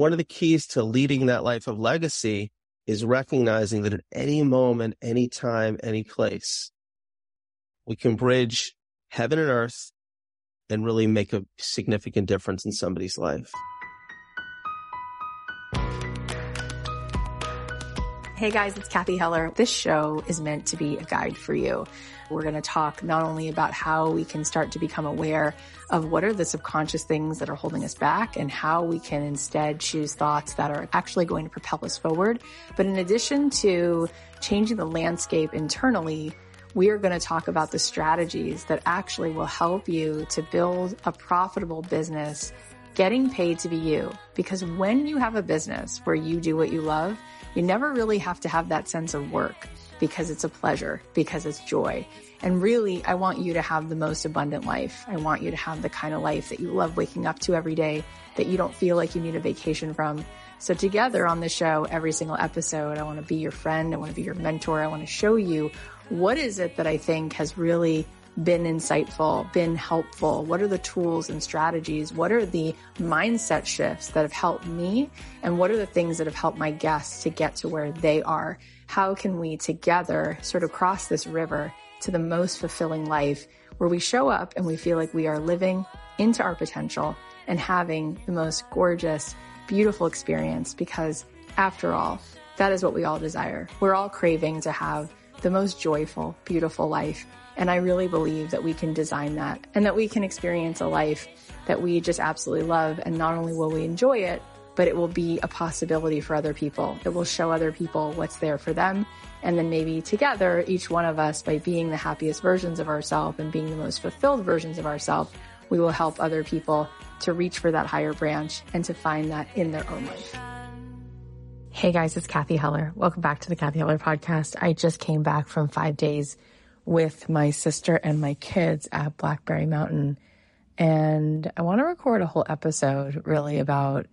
One of the keys to leading that life of legacy is recognizing that at any moment, any time, any place, we can bridge heaven and earth and really make a significant difference in somebody's life. Hey guys, it's Cathy Heller. This show is meant to be a guide for you. We're going to talk not only about how we can start to become aware of what are the subconscious things that are holding us back and how we can instead choose thoughts that are actually going to propel us forward. But in addition to changing the landscape internally, we are going to talk about the strategies that actually will help you to build a profitable business getting paid to be you. Because when you have a business where you do what you love, you never really have to have that sense of work because it's a pleasure, because it's joy. And really, I want you to have the most abundant life. I want you to have the kind of life that you love waking up to every day, that you don't feel like you need a vacation from. So together on the show, every single episode, I want to be your friend. I want to be your mentor. I want to show you what is it that I think has really been insightful, been helpful? What are the tools and strategies? What are the mindset shifts that have helped me? And what are the things that have helped my guests to get to where they are? How can we together sort of cross this river to the most fulfilling life where we show up and we feel like we are living into our potential and having the most gorgeous, beautiful experience because after all, that is what we all desire. We're all craving to have the most joyful, beautiful life. And I really believe that we can design that and that we can experience a life that we just absolutely love. And not only will we enjoy it, but it will be a possibility for other people. It will show other people what's there for them. And then maybe together, each one of us, by being the happiest versions of ourselves and being the most fulfilled versions of ourselves, we will help other people to reach for that higher branch and to find that in their own life. Hey guys, it's Cathy Heller. Welcome back to the Cathy Heller podcast. I just came back from five days with my sister and my kids at Blackberry Mountain. And I want to record a whole episode really about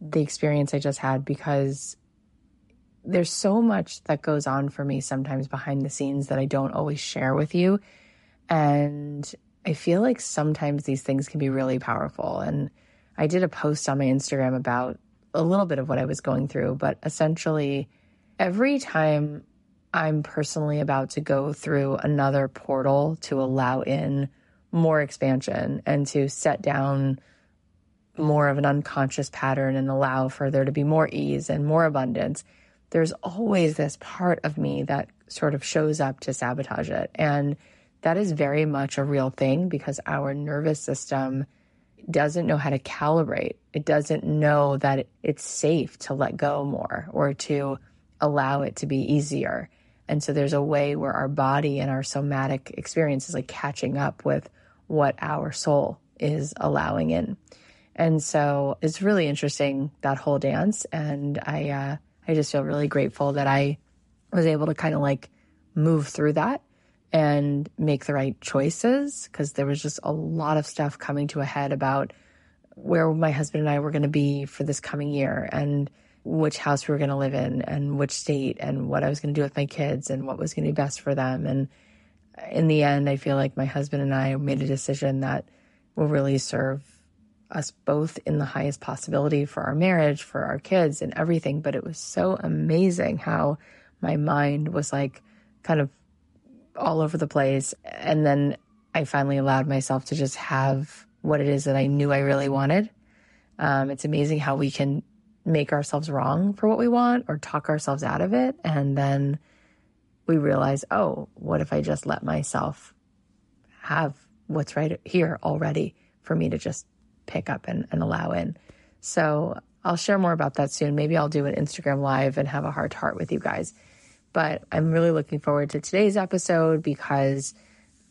the experience I just had because there's so much that goes on for me sometimes behind the scenes that I don't always share with you. And I feel like sometimes these things can be really powerful. And I did a post on my Instagram about a little bit of what I was going through, but essentially, every time I'm personally about to go through another portal to allow in more expansion and to set down more of an unconscious pattern and allow for there to be more ease and more abundance, there's always this part of me that sort of shows up to sabotage it. And that is very much a real thing because our nervous system doesn't know how to calibrate. It doesn't know that it's safe to let go more or to allow it to be easier. And so there's a way where our body and our somatic experience is like catching up with what our soul is allowing in. And so it's really interesting that whole dance. And I, uh, I just feel really grateful that I was able to kind of like move through that and make the right choices because there was just a lot of stuff coming to a head about where my husband and I were going to be for this coming year and which house we were going to live in and which state and what I was going to do with my kids and what was going to be best for them. And in the end, I feel like my husband and I made a decision that will really serve us both in the highest possibility for our marriage, for our kids, and everything. But it was so amazing how my mind was like kind of all over the place. And then I finally allowed myself to just have what it is that I knew I really wanted. Um, it's amazing how we can make ourselves wrong for what we want or talk ourselves out of it. And then we realize, oh, what if I just let myself have what's right here already for me to just pick up and, and allow in? So I'll share more about that soon. Maybe I'll do an Instagram live and have a heart to heart with you guys. But I'm really looking forward to today's episode because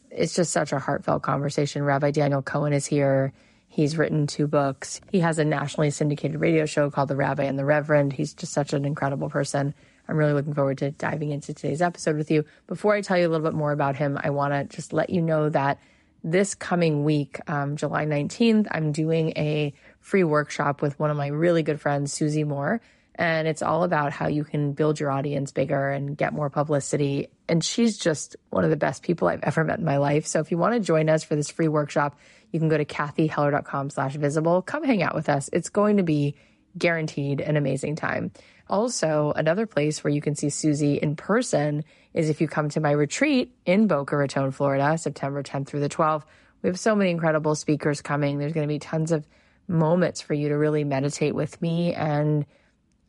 it's just such a heartfelt conversation. Rabbi Daniel Cohen is here. He's written two books. He has a nationally syndicated radio show called The Rabbi and the Reverend. He's just such an incredible person. I'm really looking forward to diving into today's episode with you. Before I tell you a little bit more about him, I want to just let you know that this coming week, um, July 19th, I'm doing a free workshop with one of my really good friends, Susie Moore. And it's all about how you can build your audience bigger and get more publicity. And she's just one of the best people I've ever met in my life. So if you want to join us for this free workshop, you can go to cathyheller.com slash visible. Come hang out with us. It's going to be guaranteed an amazing time. Also, another place where you can see Susie in person is if you come to my retreat in Boca Raton, Florida, September 10th through the 12th. We have so many incredible speakers coming. There's going to be tons of moments for you to really meditate with me. And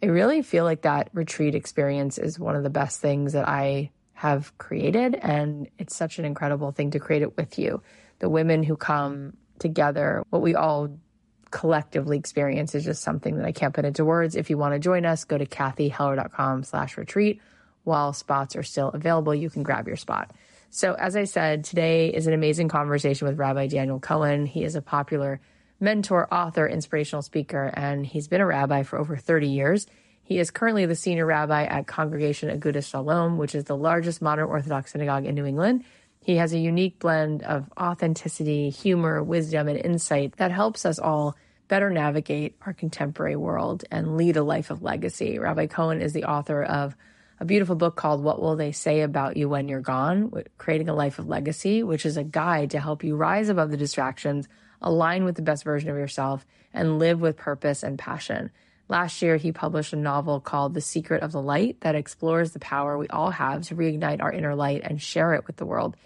I really feel like that retreat experience is one of the best things that I have created. And it's such an incredible thing to create it with you. The women who come together, what we all collectively experience is just something that I can't put into words. If you want to join us, go to cathyheller.com slash retreat. While spots are still available, you can grab your spot. So as I said, today is an amazing conversation with Rabbi Daniel Cohen. He is a popular mentor, author, inspirational speaker, and he's been a rabbi for over 30 years. He is currently the senior rabbi at Congregation Agudas Shalom, which is the largest modern Orthodox synagogue in New England. He has a unique blend of authenticity, humor, wisdom, and insight that helps us all better navigate our contemporary world and lead a life of legacy. Rabbi Cohen is the author of a beautiful book called What Will They Say About You When You're Gone? Creating a Life of Legacy, which is a guide to help you rise above the distractions, align with the best version of yourself, and live with purpose and passion. Last year, he published a novel called The Secret of the Light that explores the power we all have to reignite our inner light and share it with the world.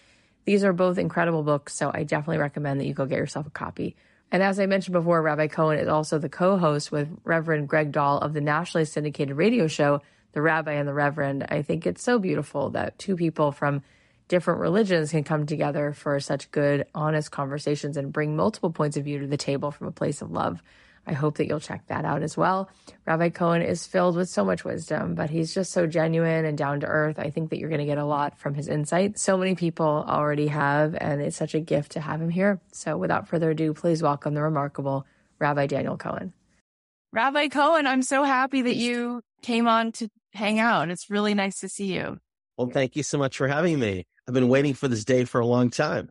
These are both incredible books, so I definitely recommend that you go get yourself a copy. And as I mentioned before, Rabbi Cohen is also the co host with Reverend Greg Dahl of the nationally syndicated radio show, The Rabbi and the Reverend. I think it's so beautiful that two people from different religions can come together for such good, honest conversations and bring multiple points of view to the table from a place of love. I hope that you'll check that out as well. Rabbi Cohen is filled with so much wisdom, but he's just so genuine and down to earth. I think that you're going to get a lot from his insight. So many people already have, and it's such a gift to have him here. So without further ado, please welcome the remarkable Rabbi Daniel Cohen. Rabbi Cohen, I'm so happy that you came on to hang out. It's really nice to see you. Well, thank you so much for having me. I've been waiting for this day for a long time.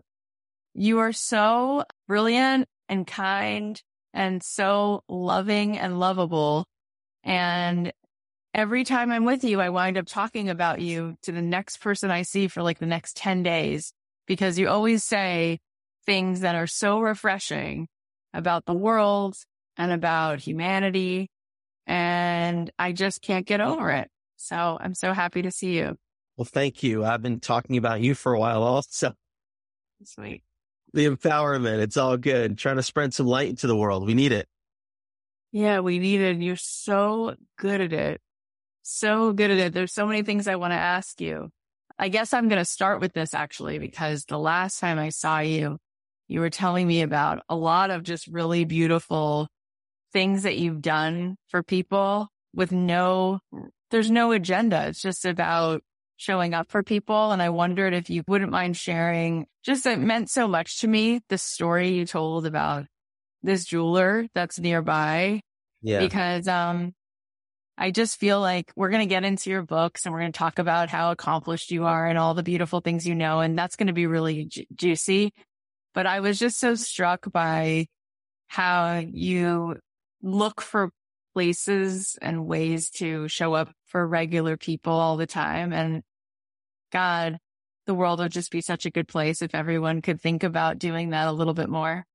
You are so brilliant and kind and so loving and lovable. And every time I'm with you, I wind up talking about you to the next person I see for like the next 10 days because you always say things that are so refreshing about the world and about humanity. And I just can't get over it. So I'm so happy to see you. Well, thank you. I've been talking about you for a while also. Sweet the empowerment. It's all good. Trying to spread some light into the world. We need it. Yeah, we need it. You're so good at it. So good at it. There's so many things I want to ask you. I guess I'm going to start with this actually, because the last time I saw you, you were telling me about a lot of just really beautiful things that you've done for people with no, there's no agenda. It's just about showing up for people. And I wondered if you wouldn't mind sharing just it meant so much to me, the story you told about this jeweler that's nearby. Yeah. Because, um, I just feel like we're going to get into your books and we're going to talk about how accomplished you are and all the beautiful things you know. And that's going to be really ju- juicy. But I was just so struck by how you look for places and ways to show up for regular people all the time. And God, the world would just be such a good place if everyone could think about doing that a little bit more.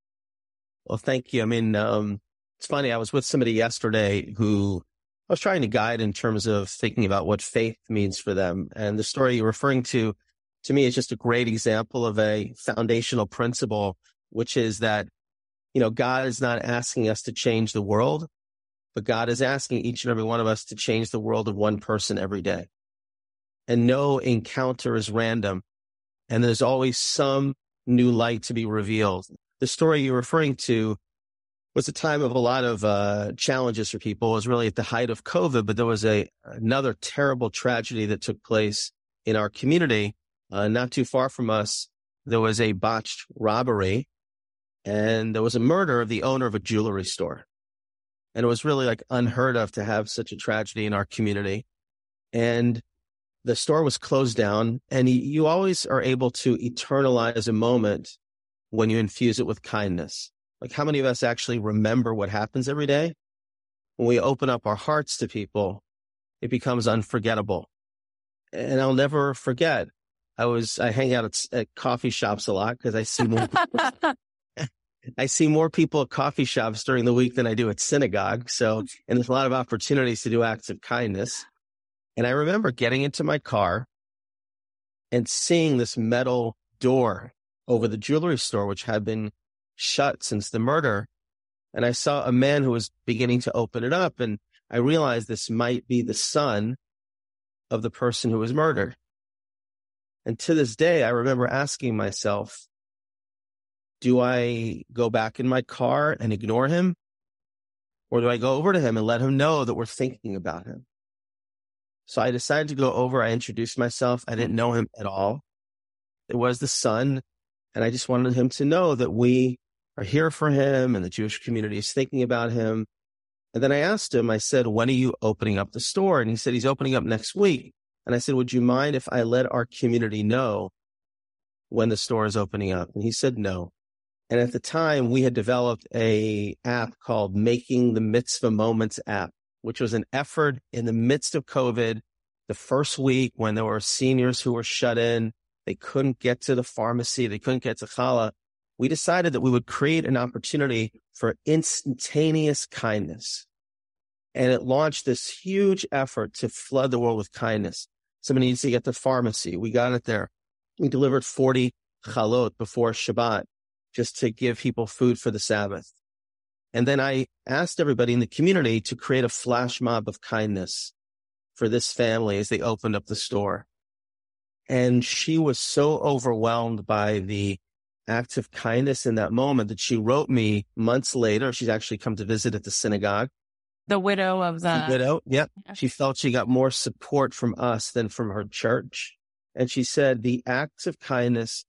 Well, thank you. I mean, um, it's funny. I was with somebody yesterday who I was trying to guide in terms of thinking about what faith means for them. And the story you're referring to, to me, is just a great example of a foundational principle, which is that, you know, God is not asking us to change the world, but God is asking each and every one of us to change the world of one person every day and no encounter is random. And there's always some new light to be revealed. The story you're referring to was a time of a lot of uh, challenges for people. It was really at the height of COVID, but there was a another terrible tragedy that took place in our community, uh, not too far from us. There was a botched robbery, and there was a murder of the owner of a jewelry store. And it was really like unheard of to have such a tragedy in our community. And the store was closed down and you always are able to eternalize a moment when you infuse it with kindness. Like how many of us actually remember what happens every day? When we open up our hearts to people, it becomes unforgettable. And I'll never forget. I was, I hang out at, at coffee shops a lot because I see more. I see more people at coffee shops during the week than I do at synagogue. So, mm-hmm. and there's a lot of opportunities to do acts of kindness. And I remember getting into my car and seeing this metal door over the jewelry store, which had been shut since the murder. And I saw a man who was beginning to open it up. And I realized this might be the son of the person who was murdered. And to this day, I remember asking myself, do I go back in my car and ignore him? Or do I go over to him and let him know that we're thinking about him? So I decided to go over. I introduced myself. I didn't know him at all. It was the son. And I just wanted him to know that we are here for him and the Jewish community is thinking about him. And then I asked him, I said, when are you opening up the store? And he said, he's opening up next week. And I said, would you mind if I let our community know when the store is opening up? And he said, no. And at the time, we had developed a app called Making the Mitzvah Moments app, which was an effort in the midst of COVID, the first week when there were seniors who were shut in. They couldn't get to the pharmacy. They couldn't get to challah. We decided that we would create an opportunity for instantaneous kindness. And it launched this huge effort to flood the world with kindness. Somebody needs to get to pharmacy. We got it there. We delivered 40 challot before Shabbat just to give people food for the Sabbath. And then I asked everybody in the community to create a flash mob of kindness for this family as they opened up the store. And she was so overwhelmed by the act of kindness in that moment that she wrote me months later. She's actually come to visit at the synagogue. The widow of the, the widow. Yep. Yeah. She felt she got more support from us than from her church. And she said the acts of kindness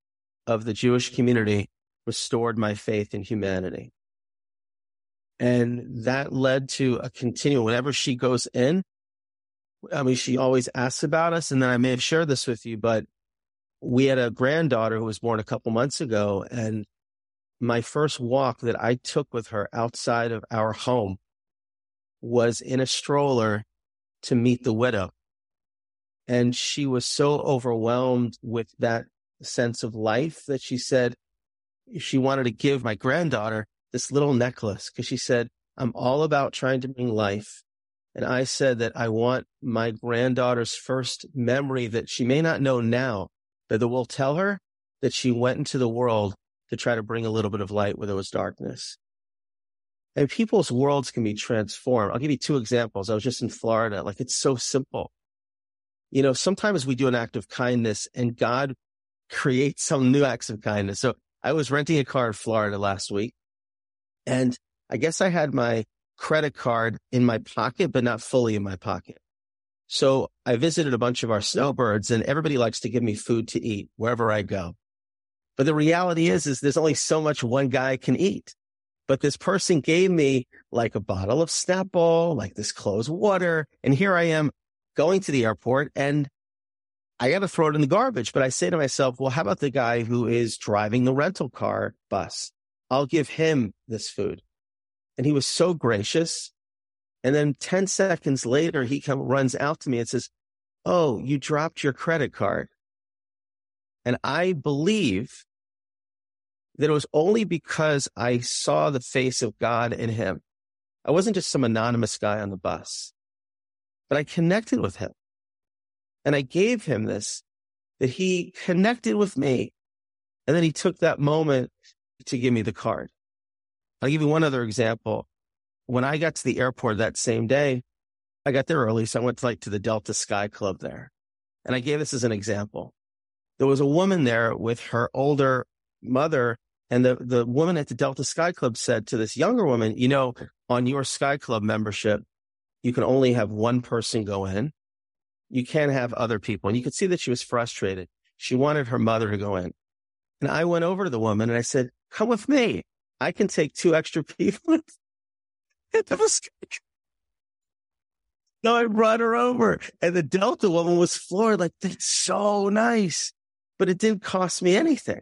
of the Jewish community restored my faith in humanity. And that led to a continual, whenever she goes in, I mean, she always asks about us. And then I may have shared this with you, but we had a granddaughter who was born a couple months ago. And my first walk that I took with her outside of our home was in a stroller to meet the widow. And she was so overwhelmed with that sense of life that she said, she wanted to give my granddaughter this little necklace because she said, I'm all about trying to bring life. And I said that I want my granddaughter's first memory that she may not know now, but that will tell her that she went into the world to try to bring a little bit of light where there was darkness. And people's worlds can be transformed. I'll give you two examples. I was just in Florida. Like it's so simple. You know, sometimes we do an act of kindness and God creates some new acts of kindness. So I was renting a car in Florida last week and I guess I had my credit card in my pocket, but not fully in my pocket. So I visited a bunch of our snowbirds and everybody likes to give me food to eat wherever I go. But the reality is, is there's only so much one guy can eat. But this person gave me like a bottle of Snapple, like this closed water. And here I am going to the airport and I got to throw it in the garbage. But I say to myself, well, how about the guy who is driving the rental car bus? I'll give him this food. And he was so gracious. And then 10 seconds later, he come, runs out to me and says, Oh, you dropped your credit card. And I believe that it was only because I saw the face of God in him. I wasn't just some anonymous guy on the bus, but I connected with him. And I gave him this, that he connected with me. And then he took that moment to give me the card. I'll give you one other example. When I got to the airport that same day, I got there early. So I went to like to the Delta Sky Club there. And I gave this as an example. There was a woman there with her older mother. And the, the woman at the Delta Sky Club said to this younger woman, you know, on your Sky Club membership, you can only have one person go in you can't have other people. And you could see that she was frustrated. She wanted her mother to go in. And I went over to the woman and I said, come with me. I can take two extra people. no, I brought her over and the Delta woman was floored. Like, that's so nice, but it didn't cost me anything.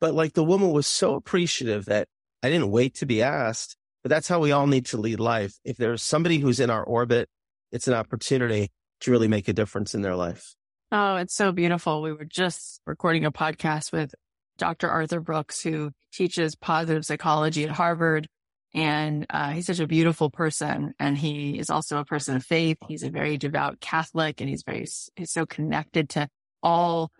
But like the woman was so appreciative that I didn't wait to be asked, but that's how we all need to lead life. If there's somebody who's in our orbit, it's an opportunity to really make a difference in their life. Oh, it's so beautiful. We were just recording a podcast with Dr. Arthur Brooks, who teaches positive psychology at Harvard. And uh, he's such a beautiful person. And he is also a person of faith. He's a very devout Catholic and he's very, he's so connected to all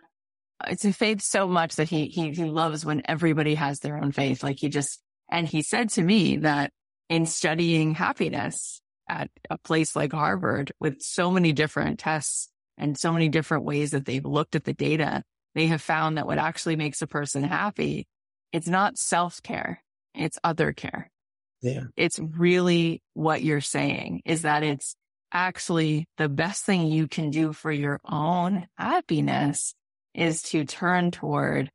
it's a faith so much that he, he, he loves when everybody has their own faith. Like he just, and he said to me that in studying happiness at a place like Harvard with so many different tests and so many different ways that they've looked at the data, they have found that what actually makes a person happy, it's not self care. It's other care. Yeah. It's really what you're saying is that it's actually the best thing you can do for your own happiness is to turn toward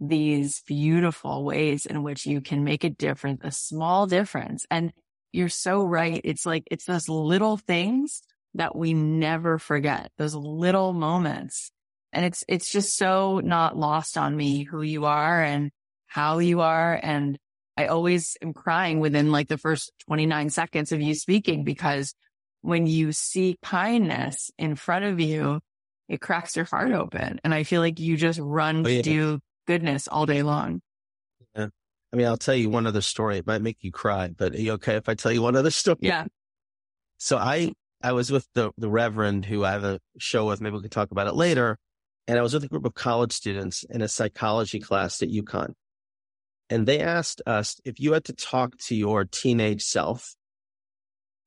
these beautiful ways in which you can make a difference, a small difference. And you're so right. It's like, it's those little things that we never forget, those little moments. And it's, it's just so not lost on me who you are and how you are. And I always am crying within like the first 29 seconds of you speaking because when you see kindness in front of you, it cracks your heart open. And I feel like you just run oh, yeah. to do goodness all day long. I mean, I'll tell you one other story. It might make you cry, but are you okay if I tell you one other story? Yeah. So I, I was with the, the Reverend who I have a show with. Maybe we can talk about it later. And I was with a group of college students in a psychology class at UConn. And they asked us if you had to talk to your teenage self,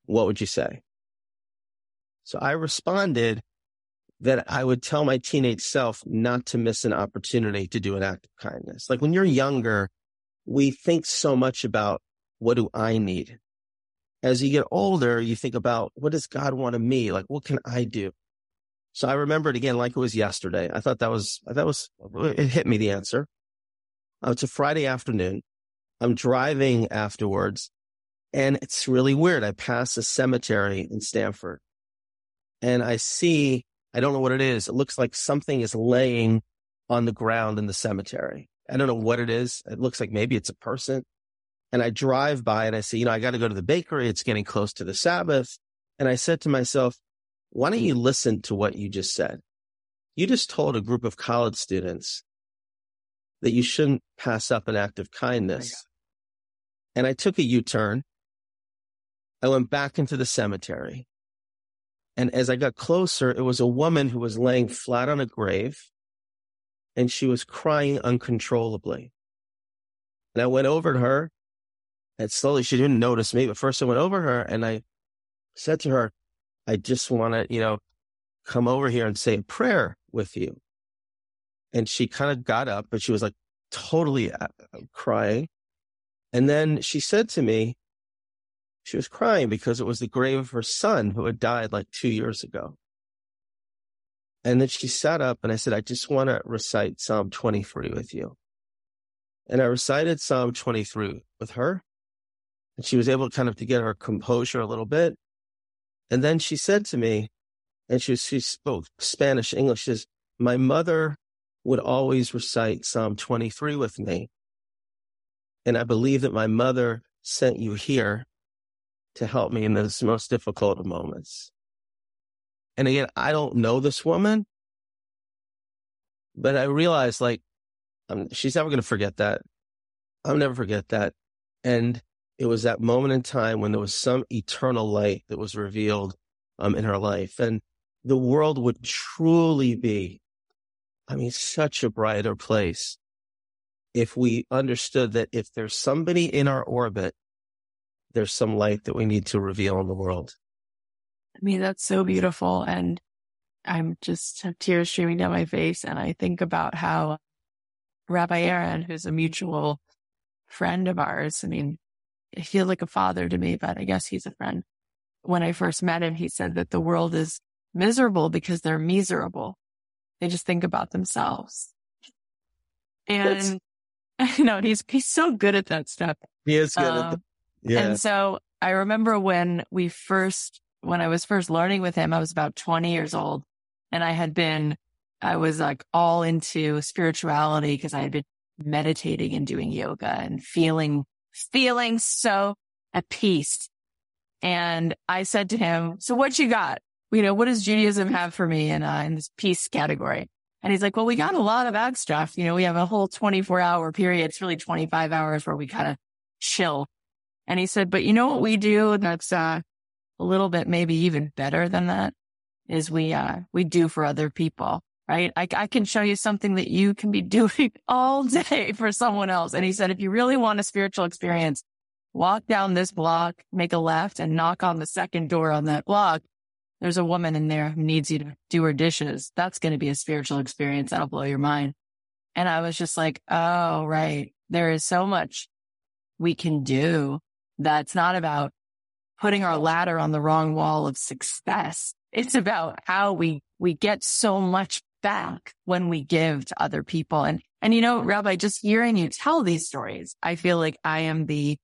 what would you say? So I responded, that I would tell my teenage self not to miss an opportunity to do an act of kindness. Like when you're younger, we think so much about what do I need? As you get older, you think about what does God want of me? Like, what can I do? So I remember it again like it was yesterday. I thought that was, that was, it hit me the answer. Uh, it's a Friday afternoon. I'm driving afterwards and it's really weird. I pass a cemetery in Stamford and I see I don't know what it is. It looks like something is laying on the ground in the cemetery. I don't know what it is. It looks like maybe it's a person. And I drive by and I say, you know, I got to go to the bakery. It's getting close to the Sabbath. And I said to myself, why don't you listen to what you just said? You just told a group of college students that you shouldn't pass up an act of kindness. Oh and I took a U turn. I went back into the cemetery and as I got closer, it was a woman who was laying flat on a grave and she was crying uncontrollably. And I went over to her and slowly she didn't notice me, but first I went over her and I said to her, I just want to, you know, come over here and say a prayer with you. And she kind of got up, but she was like totally uh, crying. And then she said to me, she was crying because it was the grave of her son who had died like two years ago. And then she sat up and I said, I just want to recite Psalm 23 with you. And I recited Psalm 23 with her. And she was able kind of to get her composure a little bit. And then she said to me, and she, she spoke Spanish, English, says, my mother would always recite Psalm 23 with me. And I believe that my mother sent you here to help me in those most difficult of moments. And again, I don't know this woman, but I realized like, she's never going to forget that. I'll never forget that. And it was that moment in time when there was some eternal light that was revealed um, in her life. And the world would truly be, I mean, such a brighter place if we understood that if there's somebody in our orbit there's some light that we need to reveal in the world. I mean, that's so beautiful. And I'm just have tears streaming down my face. And I think about how Rabbi Aaron, who's a mutual friend of ours, I mean, he feels like a father to me, but I guess he's a friend. When I first met him, he said that the world is miserable because they're miserable. They just think about themselves. And you know, he's, he's so good at that stuff. He is good um, at yeah. And so I remember when we first, when I was first learning with him, I was about 20 years old and I had been, I was like all into spirituality because I had been meditating and doing yoga and feeling, feeling so at peace. And I said to him, so what you got? You know, what does Judaism have for me in, uh, in this peace category? And he's like, well, we got a lot of extra. You know, we have a whole 24 hour period. It's really 25 hours where we kind of chill. And he said, but you know what we do? That's, uh, a little bit, maybe even better than that is we, uh, we do for other people, right? I, I can show you something that you can be doing all day for someone else. And he said, if you really want a spiritual experience, walk down this block, make a left and knock on the second door on that block. There's a woman in there who needs you to do her dishes. That's going to be a spiritual experience. That'll blow your mind. And I was just like, Oh, right. There is so much we can do that's not about putting our ladder on the wrong wall of success. It's about how we, we get so much back when we give to other people. And, and you know, Rabbi, just hearing you tell these stories, I feel like I am the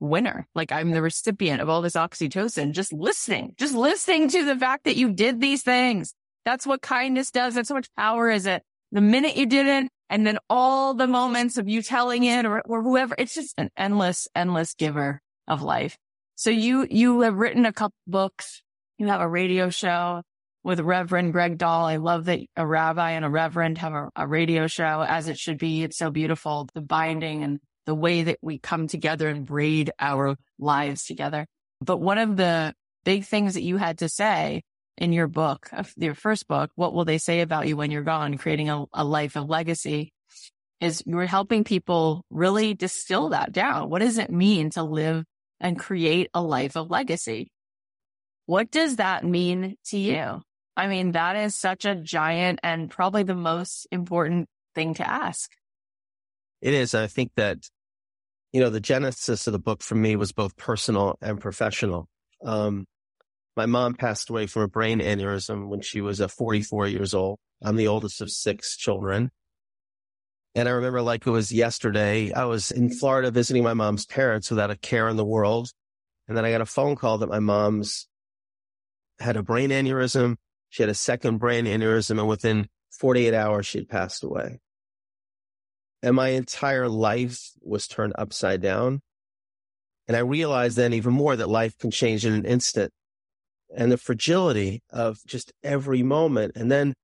winner. Like I'm the recipient of all this oxytocin, just listening, just listening to the fact that you did these things. That's what kindness does. That's how much power is it. The minute you didn't, and then all the moments of you telling it or, or whoever, it's just an endless, endless giver of life. So you, you have written a couple books. You have a radio show with Reverend Greg Dahl. I love that a rabbi and a reverend have a, a radio show as it should be. It's so beautiful. The binding and the way that we come together and braid our lives together. But one of the big things that you had to say in your book, uh, your first book, What Will They Say About You When You're Gone? Creating a, a Life of Legacy is you are helping people really distill that down. What does it mean to live and create a life of legacy? What does that mean to you? I mean, that is such a giant and probably the most important thing to ask. It is. I think that, you know, the genesis of the book for me was both personal and professional. Um, my mom passed away from a brain aneurysm when she was uh, 44 years old. I'm the oldest of six children. And I remember like it was yesterday, I was in Florida visiting my mom's parents without a care in the world. And then I got a phone call that my mom's had a brain aneurysm. She had a second brain aneurysm and within 48 hours, she had passed away. And my entire life was turned upside down. And I realized then even more that life can change in an instant and the fragility of just every moment. And then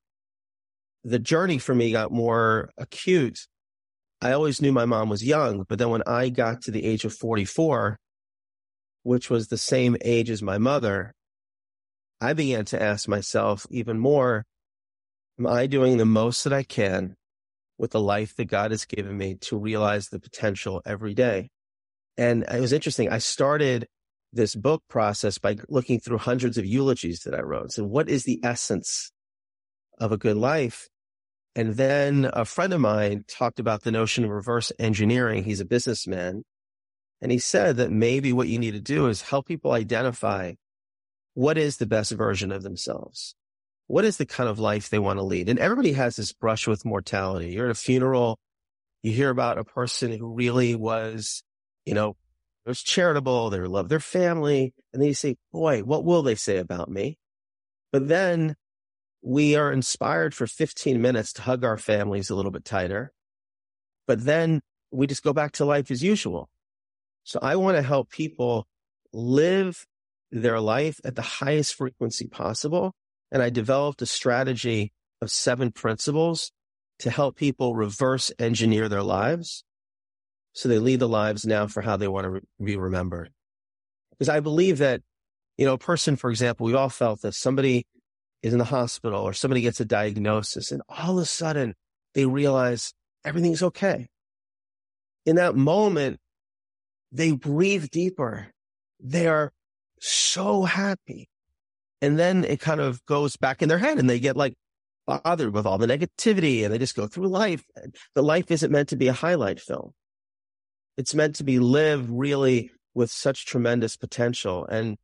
the journey for me got more acute. I always knew my mom was young, but then when I got to the age of 44, which was the same age as my mother, I began to ask myself even more, am I doing the most that I can with the life that God has given me to realize the potential every day? And it was interesting. I started this book process by looking through hundreds of eulogies that I wrote. and So what is the essence of a good life? And then a friend of mine talked about the notion of reverse engineering. He's a businessman. And he said that maybe what you need to do is help people identify what is the best version of themselves. What is the kind of life they want to lead? And everybody has this brush with mortality. You're at a funeral. You hear about a person who really was, you know, was charitable. They loved their family. And then you say, boy, what will they say about me? But then we are inspired for 15 minutes to hug our families a little bit tighter. But then we just go back to life as usual. So I want to help people live their life at the highest frequency possible. And I developed a strategy of seven principles to help people reverse engineer their lives. So they lead the lives now for how they want to re- be remembered. Because I believe that, you know, a person, for example, we've all felt this. Somebody is in the hospital or somebody gets a diagnosis and all of a sudden they realize everything's okay. In that moment, they breathe deeper. They are so happy. And then it kind of goes back in their head and they get like bothered with all the negativity and they just go through life. The life isn't meant to be a highlight film. It's meant to be lived really with such tremendous potential. And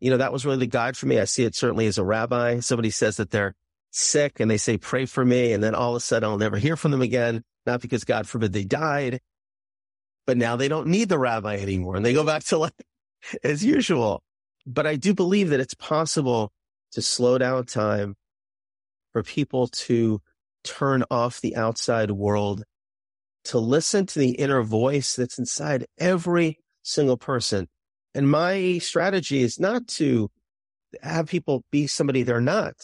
you know, that was really the guide for me. I see it certainly as a rabbi. Somebody says that they're sick and they say, pray for me. And then all of a sudden I'll never hear from them again. Not because God forbid they died, but now they don't need the rabbi anymore and they go back to life as usual. But I do believe that it's possible to slow down time for people to turn off the outside world, to listen to the inner voice that's inside every single person and my strategy is not to have people be somebody they're not,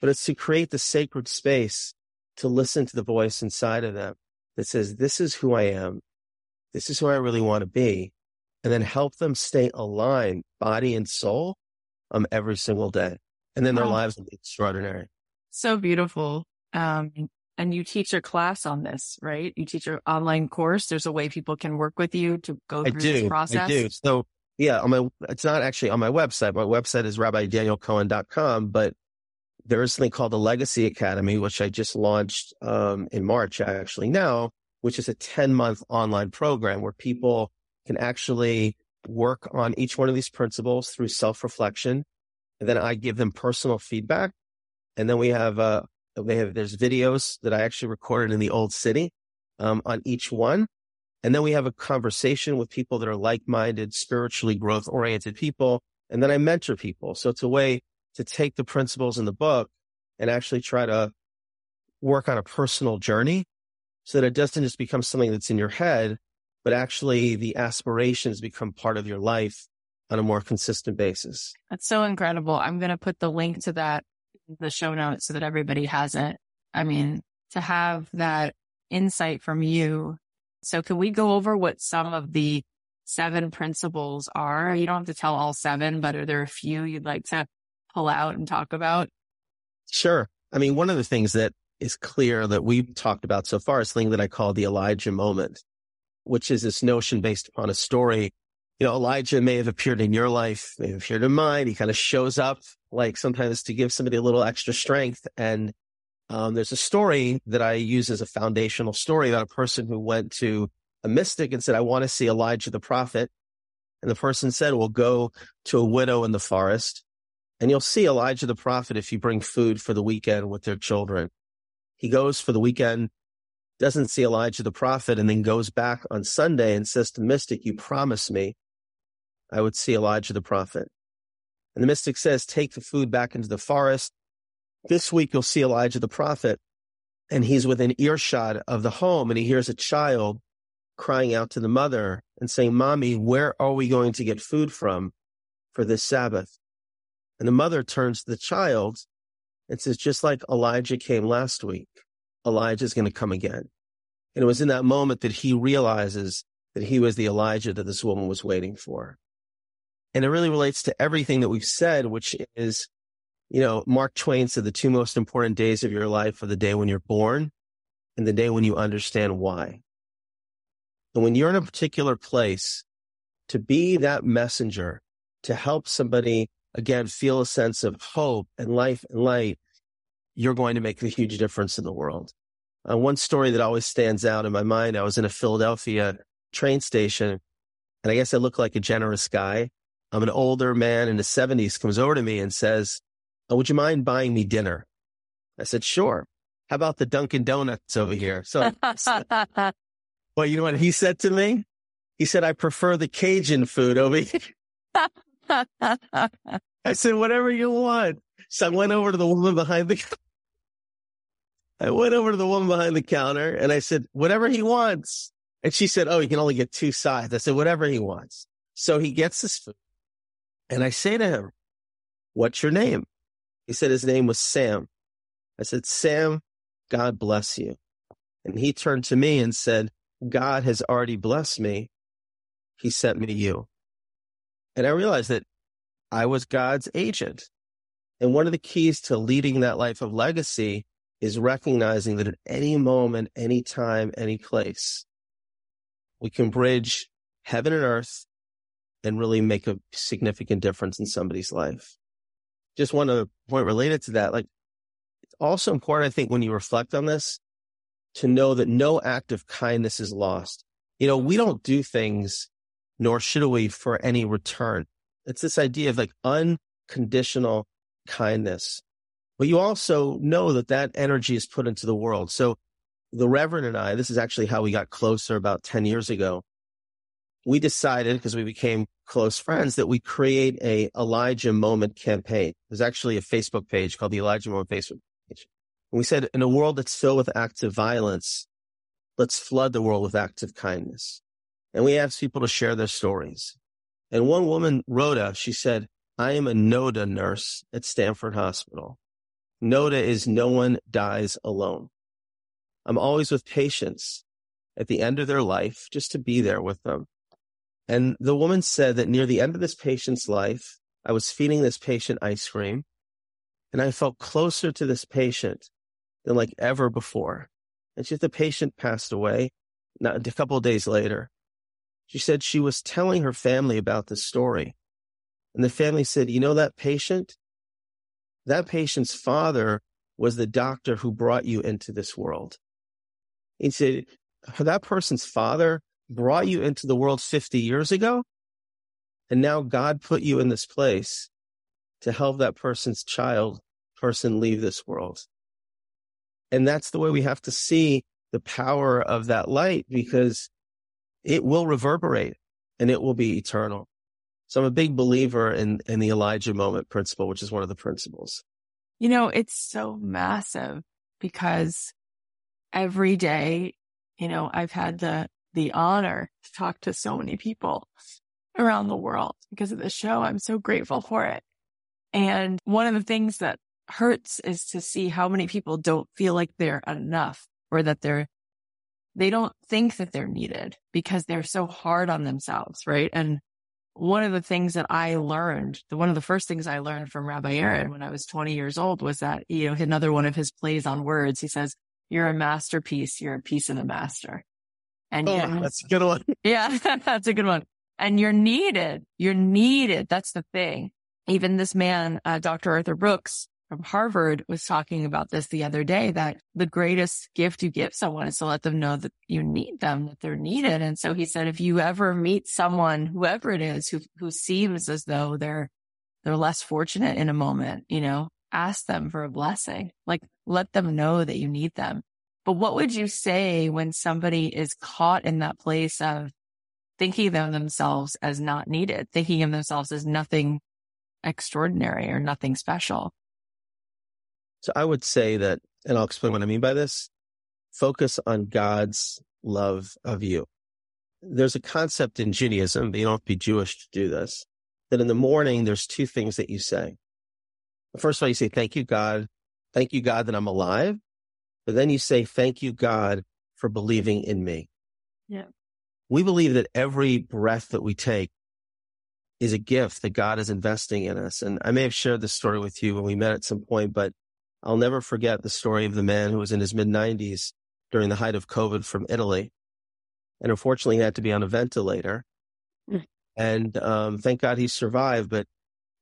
but it's to create the sacred space to listen to the voice inside of them that says, this is who I am. This is who I really want to be. And then help them stay aligned, body and soul, um, every single day. And then their Wow. lives will be extraordinary. So beautiful. Um, and you teach a class on this, right? You teach an online course. There's a way people can work with you to go I through this process. I do. So yeah, on my, it's not actually on my website. My website is rabbidanielcohen.com, but there is something called the Legacy Academy, which I just launched, um, in March actually now, which is a 10 month online program where people can actually work on each one of these principles through self reflection. And then I give them personal feedback. And then we have, uh, they have, there's videos that I actually recorded in the old city, um, on each one. And then we have a conversation with people that are like-minded, spiritually growth oriented people. And then I mentor people. So it's a way to take the principles in the book and actually try to work on a personal journey so that it doesn't just become something that's in your head, but actually the aspirations become part of your life on a more consistent basis. That's so incredible. I'm going to put the link to that, the show notes so that everybody has it. I mean, to have that insight from you. So can we go over what some of the seven principles are? You don't have to tell all seven, but are there a few you'd like to pull out and talk about? Sure. I mean, one of the things that is clear that we've talked about so far is something that I call the Elijah moment, which is this notion based upon a story. You know, Elijah may have appeared in your life, may have appeared in mine. He kind of shows up like sometimes to give somebody a little extra strength. And um, there's a story that I use as a foundational story about a person who went to a mystic and said, I want to see Elijah the prophet. And the person said, well, go to a widow in the forest and you'll see Elijah the prophet if you bring food for the weekend with their children. He goes for the weekend, doesn't see Elijah the prophet, and then goes back on Sunday and says to mystic, You promised me I would see Elijah the prophet. And the mystic says, Take the food back into the forest. This week you'll see Elijah the prophet. And he's within earshot of the home, and he hears a child crying out to the mother and saying, Mommy, where are we going to get food from for this Sabbath? And the mother turns to the child and says, just like Elijah came last week, Elijah's going to come again. And it was in that moment that he realizes that he was the Elijah that this woman was waiting for. And it really relates to everything that we've said, which is, you know, Mark Twain said the two most important days of your life are the day when you're born and the day when you understand why. And when you're in a particular place, to be that messenger, to help somebody again, feel a sense of hope and life and light, you're going to make a huge difference in the world. Uh, one story that always stands out in my mind, I was in a Philadelphia train station and I guess I look like a generous guy. I'm an older man in his seventies comes over to me and says, oh, would you mind buying me dinner? I said, sure. How about the Dunkin' Donuts over here? So, well, you know what he said to me? He said, I prefer the Cajun food over here. I said, whatever you want. So I went over to the woman behind the, I went over to the woman behind the counter and I said, whatever he wants. And she said, oh, you can only get two sides. I said, whatever he wants. So he gets this food and I say to him, what's your name? He said his name was Sam. I said, Sam, God bless you. And he turned to me and said, God has already blessed me. He sent me you. And I realized that I was God's agent. And one of the keys to leading that life of legacy is recognizing that at any moment, any time, any place, we can bridge heaven and earth and really make a significant difference in somebody's life. Just one other point related to that. Like it's also important, I think, when you reflect on this to know that no act of kindness is lost. You know, we don't do things, nor should we for any return. It's this idea of like unconditional kindness. But you also know that that energy is put into the world. So the Reverend and I, this is actually how we got closer about 10 years ago. We decided because we became close friends that we create a Elijah moment campaign. There's actually a Facebook page called the Elijah moment Facebook page. And we said in a world that's filled with acts of violence, let's flood the world with acts of kindness. And we asked people to share their stories. And one woman, wrote Rhoda, she said, I am a NODA nurse at Stamford Hospital. NODA is no one dies alone. I'm always with patients at the end of their life just to be there with them. And the woman said that near the end of this patient's life, I was feeding this patient ice cream and I felt closer to this patient than like ever before. And she the patient passed away not a couple days later. She said she was telling her family about this story. And the family said, you know, that patient, that patient's father was the doctor who brought you into this world. He said, that person's father brought you into the world 50 years ago. And now God put you in this place to help that person's child person leave this world. And that's the way we have to see the power of that light because it will reverberate and it will be eternal. So I'm a big believer in, in the Elijah moment principle, which is one of the principles. You know, it's so massive because every day, you know, I've had the, the honor to talk to so many people around the world because of the show. I'm so grateful for it. And one of the things that hurts is to see how many people don't feel like they're enough or that they're they don't think that they're needed because they're so hard on themselves, right? And one of the things that I learned, the one of the first things I learned from Rabbi Aaron when I was 20 years old was that, you know, another one of his plays on words, he says, you're a masterpiece, you're a piece of the master. And oh, that's a good one. Yeah, that's a good one. And you're needed. You're needed. That's the thing. Even this man, uh, Dr. Arthur Brooks, from Harvard was talking about this the other day that the greatest gift you give someone is to let them know that you need them, that they're needed. And so he said, if you ever meet someone, whoever it is, who, who seems as though they're, they're less fortunate in a moment, you know, ask them for a blessing, like let them know that you need them. But what would you say when somebody is caught in that place of thinking of themselves as not needed, thinking of themselves as nothing extraordinary or nothing special? So I would say that, and I'll explain what I mean by this focus on God's love of you. There's a concept in Judaism, you don't have to be Jewish to do this, that in the morning, there's two things that you say. First of all, you say, thank you, God. Thank you, God, that I'm alive. But then you say, thank you, God, for believing in me. Yeah. We believe that every breath that we take is a gift that God is investing in us. And I may have shared this story with you when we met at some point, but I'll never forget the story of the man who was in his mid 90s during the height of COVID from Italy. And unfortunately, he had to be on a ventilator. Mm. And um, thank God he survived. But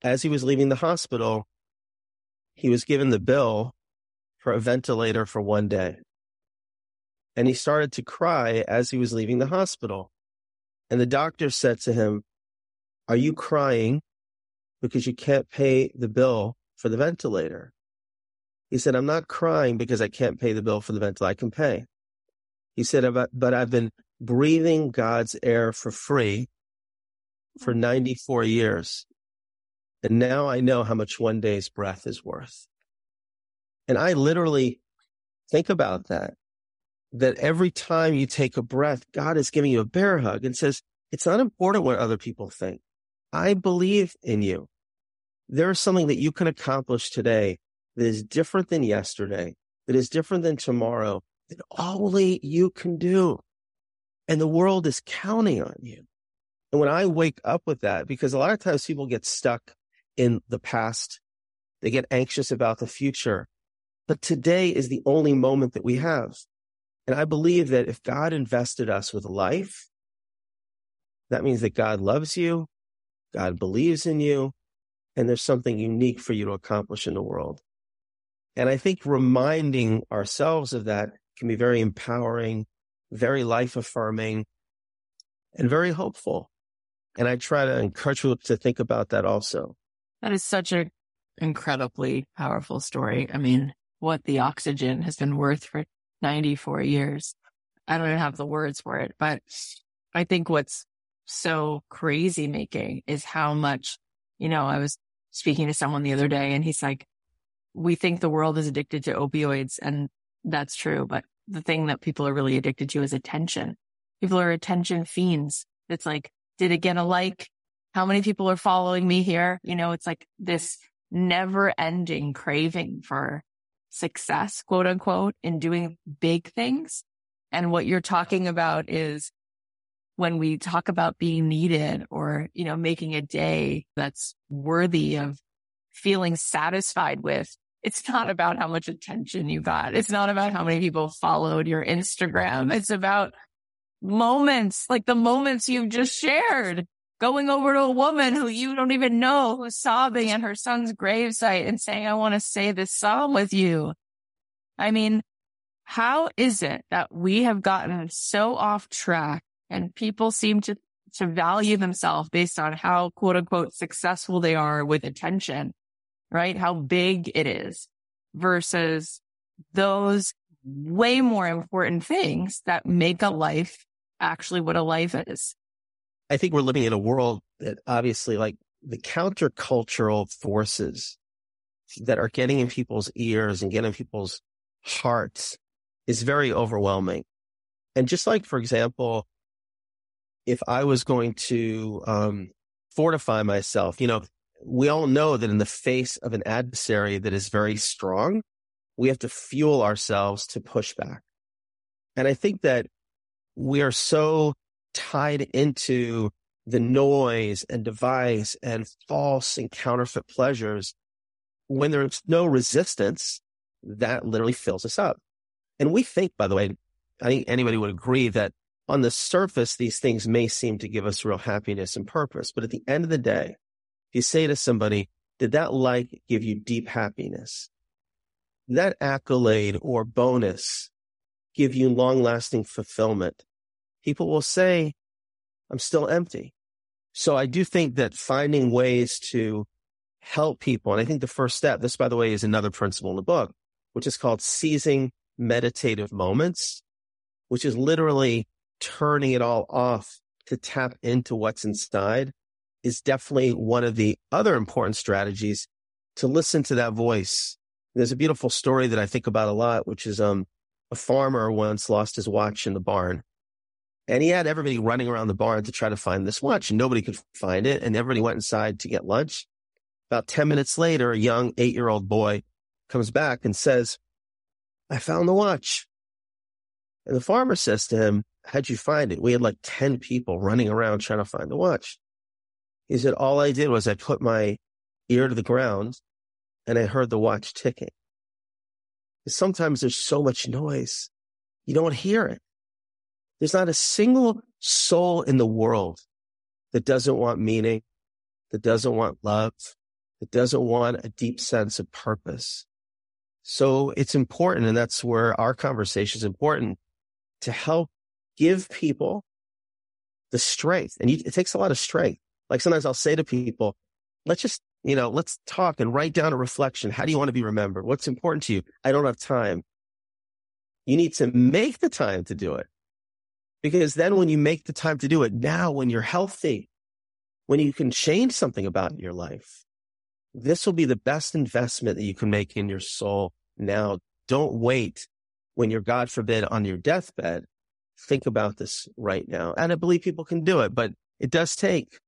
as he was leaving the hospital, he was given the bill for a ventilator for one day. And he started to cry as he was leaving the hospital. And the doctor said to him, Are you crying because you can't pay the bill for the ventilator? He said, I'm not crying because I can't pay the bill for the ventilator. I can pay. He said, but I've been breathing God's air for free for mm. 94 years. And now I know how much one day's breath is worth. And I literally think about that, that every time you take a breath, God is giving you a bear hug and says, it's not important what other people think. I believe in you. There's something that you can accomplish today that is different than yesterday, that is different than tomorrow, that only you can do. And the world is counting on you. And when I wake up with that, because a lot of times people get stuck in the past, they get anxious about the future. But today is the only moment that we have. And I believe that if God invested us with life, that means that God loves you, God believes in you, and there's something unique for you to accomplish in the world. And I think reminding ourselves of that can be very empowering, very life affirming, and very hopeful. And I try to encourage people to think about that also. That is such an incredibly powerful story. I mean, what the oxygen has been worth for 94 years. I don't even have the words for it, but I think what's so crazy making is how much, you know, I was speaking to someone the other day and he's like, we think the world is addicted to opioids and that's true. But the thing that people are really addicted to is attention. People are attention fiends. It's like, did it get a like? How many people are following me here? You know, it's like this never ending craving for success, quote unquote, in doing big things. And what you're talking about is when we talk about being needed or, you know, making a day that's worthy of feeling satisfied with, it's not about how much attention you got. It's not about how many people followed your Instagram. It's about moments, like the moments you've just shared. Going over to a woman who you don't even know who's sobbing at her son's gravesite and saying, I want to say this psalm with you. I mean, how is it that we have gotten so off track and people seem to, to value themselves based on how quote unquote successful they are with attention, right? How big it is versus those way more important things that make a life actually what a life is. I think we're living in a world that obviously like the countercultural forces that are getting in people's ears and getting in people's hearts is very overwhelming. And just like, for example, if I was going to um, fortify myself, you know, we all know that in the face of an adversary that is very strong, we have to fuel ourselves to push back. And I think that we are so tied into the noise and device and false and counterfeit pleasures. When there's no resistance, that literally fills us up. And we think, by the way, I think anybody would agree that on the surface, these things may seem to give us real happiness and purpose. But at the end of the day, if you say to somebody, did that like give you deep happiness? That accolade or bonus give you long lasting fulfillment? People will say, I'm still empty. So I do think that finding ways to help people, and I think the first step, this by the way is another principle in the book, which is called seizing meditative moments, which is literally turning it all off to tap into what's inside is definitely one of the other important strategies to listen to that voice. There's a beautiful story that I think about a lot, which is, um, a farmer once lost his watch in the barn and he had everybody running around the barn to try to find this watch. And nobody could find it. And everybody went inside to get lunch. About 10 minutes later, a young eight year old boy comes back and says, I found the watch. And the farmer says to him, How'd you find it? We had like 10 people running around trying to find the watch. He said, All I did was I put my ear to the ground and I heard the watch ticking. Sometimes there's so much noise, you don't hear it. There's not a single soul in the world that doesn't want meaning, that doesn't want love, that doesn't want a deep sense of purpose. So it's important. And that's where our conversation is important to help give people the strength. And you, it takes a lot of strength. Like sometimes I'll say to people, let's just, you know, let's talk and write down a reflection. How do you want to be remembered? What's important to you? I don't have time. You need to make the time to do it. Because then when you make the time to do it now, when you're healthy, when you can change something about your life, this will be the best investment that you can make in your soul now. Don't wait when you're, God forbid, on your deathbed. Think about this right now. And I believe people can do it, but it does take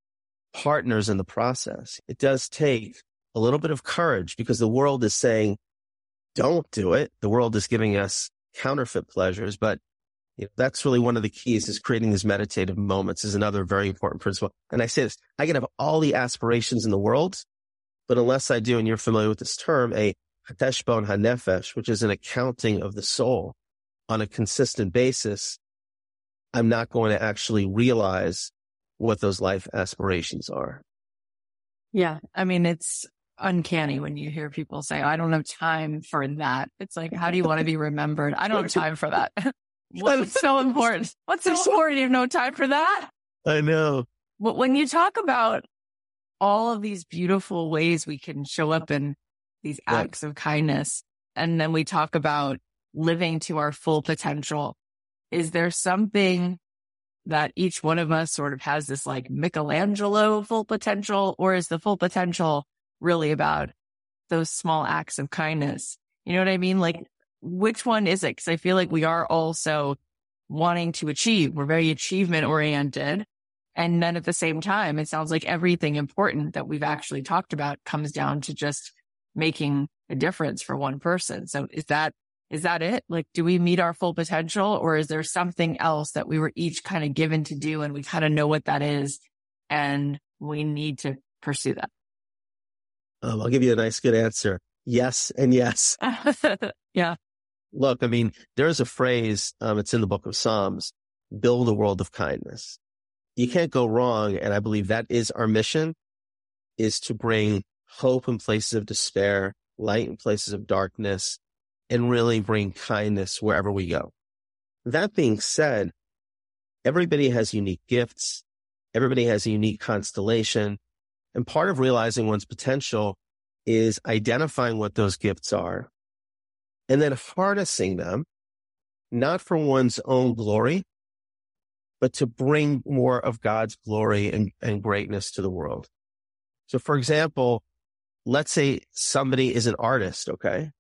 partners in the process. It does take a little bit of courage because the world is saying, don't do it. The world is giving us counterfeit pleasures, but you know, that's really one of the keys is creating these meditative moments is another very important principle. And I say this, I can have all the aspirations in the world, but unless I do, and you're familiar with this term, a cheshbon hanefesh, which is an accounting of the soul on a consistent basis, I'm not going to actually realize what those life aspirations are. Yeah. I mean, it's uncanny when you hear people say, I don't have time for that. It's like, how do you want to be remembered? I don't have time for that. What's so important? What's so important? You have no time for that. I know. But when you talk about all of these beautiful ways we can show up in these acts of kindness, and then we talk about living to our full potential, is there something that each one of us sort of has this like Michelangelo full potential, or is the full potential really about those small acts of kindness? You know what I mean? Like which one is it? Cause I feel like we are also wanting to achieve. We're very achievement oriented. And then at the same time, it sounds like everything important that we've actually talked about comes down to just making a difference for one person. So is that, is that it? Like, do we meet our full potential or is there something else that we were each kind of given to do and we kind of know what that is and we need to pursue that? Um, I'll give you a nice, good answer. Yes and yes. yeah. Look, I mean, there's a phrase, um, it's in the book of Psalms, build a world of kindness. You can't go wrong. And I believe that is our mission is to bring hope in places of despair, light in places of darkness, and really bring kindness wherever we go. That being said, everybody has unique gifts. Everybody has a unique constellation. And part of realizing one's potential is identifying what those gifts are and then harnessing them, not for one's own glory, but to bring more of God's glory and, and greatness to the world. So for example, let's say somebody is an artist. Okay.